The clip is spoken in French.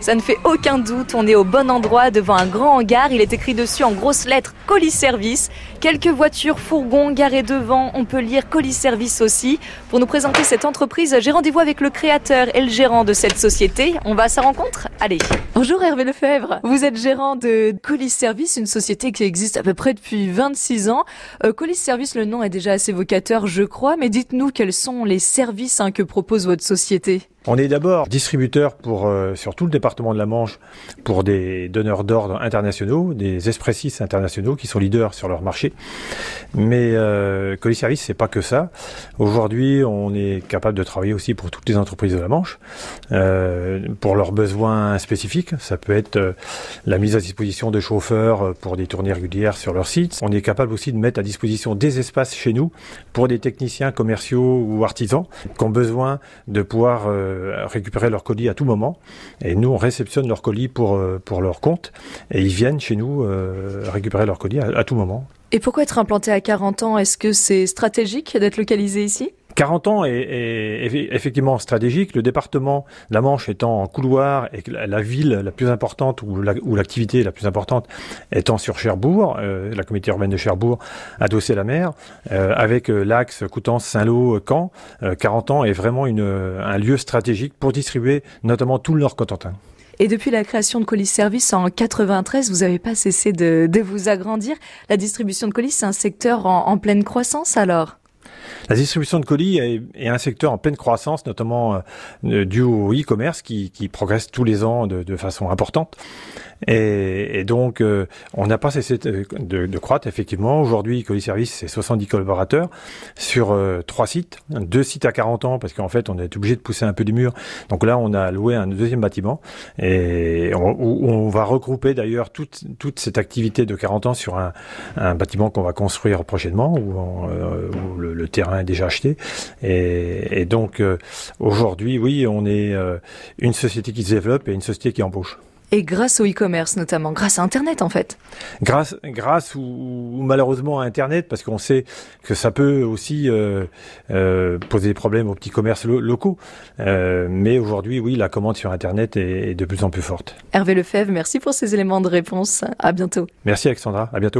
Ça ne fait aucun doute, on est au bon endroit devant un grand hangar. Il est écrit dessus en grosses lettres colis service. Quelques voitures, fourgons garés devant. On peut lire colis service aussi. Pour nous présenter cette entreprise, j'ai rendez-vous avec le créateur et le gérant de cette société. On va à sa rencontre Allez. Bonjour Hervé Lefebvre. Vous êtes gérant de colis service, une société qui existe à peu près depuis 26 ans. Euh, colis service, le nom est déjà assez vocateur, je crois. Mais dites-nous quels sont les services hein, que propose votre société. On est d'abord distributeur pour euh, sur tout le département de la Manche pour des donneurs d'ordre internationaux, des expressistes internationaux qui sont leaders sur leur marché. Mais euh, Colis Service, c'est pas que ça. Aujourd'hui, on est capable de travailler aussi pour toutes les entreprises de la Manche euh, pour leurs besoins spécifiques. Ça peut être euh, la mise à disposition de chauffeurs pour des tournées régulières sur leur site. On est capable aussi de mettre à disposition des espaces chez nous pour des techniciens commerciaux ou artisans qui ont besoin de pouvoir euh, récupérer leur colis à tout moment. Et nous, on réceptionne leurs colis pour, euh, pour leur compte. Et ils viennent chez nous euh, récupérer leurs colis à, à tout moment. Et pourquoi être implanté à 40 ans? Est-ce que c'est stratégique d'être localisé ici? 40 ans est, effectivement stratégique. Le département de la Manche étant en couloir et la, ville la plus importante ou l'activité la, la, plus importante étant sur Cherbourg, euh, la communauté urbaine de Cherbourg adossée à la mer, euh, avec euh, l'axe Coutances, Saint-Lô, Caen, 40 ans est vraiment un lieu stratégique pour distribuer notamment tout le Nord-Cotentin. Et depuis la création de Colis Service en 93, vous n'avez pas cessé de, vous agrandir. La distribution de colis, c'est un secteur en pleine croissance alors? La distribution de colis est, un secteur en pleine croissance, notamment euh, dû au e-commerce qui, progresse tous les ans de façon importante. Et, et donc, euh, on n'a pas cessé de, de, croître, effectivement. Aujourd'hui, Service, c'est 70 collaborateurs sur euh, trois sites. Deux sites à 40 ans, parce qu'en fait, on est obligé de pousser un peu du mur. Donc là, on a loué un deuxième bâtiment. Et on, on va regrouper d'ailleurs toute, toute cette activité de 40 ans sur un, un bâtiment qu'on va construire prochainement, où, on, euh, où le, le, terrain est déjà acheté. Et, et donc, euh, aujourd'hui, oui, on est une société qui se développe et une société qui embauche. Et grâce au e-commerce notamment, grâce à Internet en fait. Grâce, grâce ou, ou malheureusement à Internet, parce qu'on sait que ça peut aussi euh, euh, poser des problèmes aux petits commerces lo locaux. Euh, mais aujourd'hui, oui, la commande sur Internet est, est de plus en plus forte. Hervé Lefebvre, merci pour ces éléments de réponse. À bientôt. Merci Alexandra, à bientôt.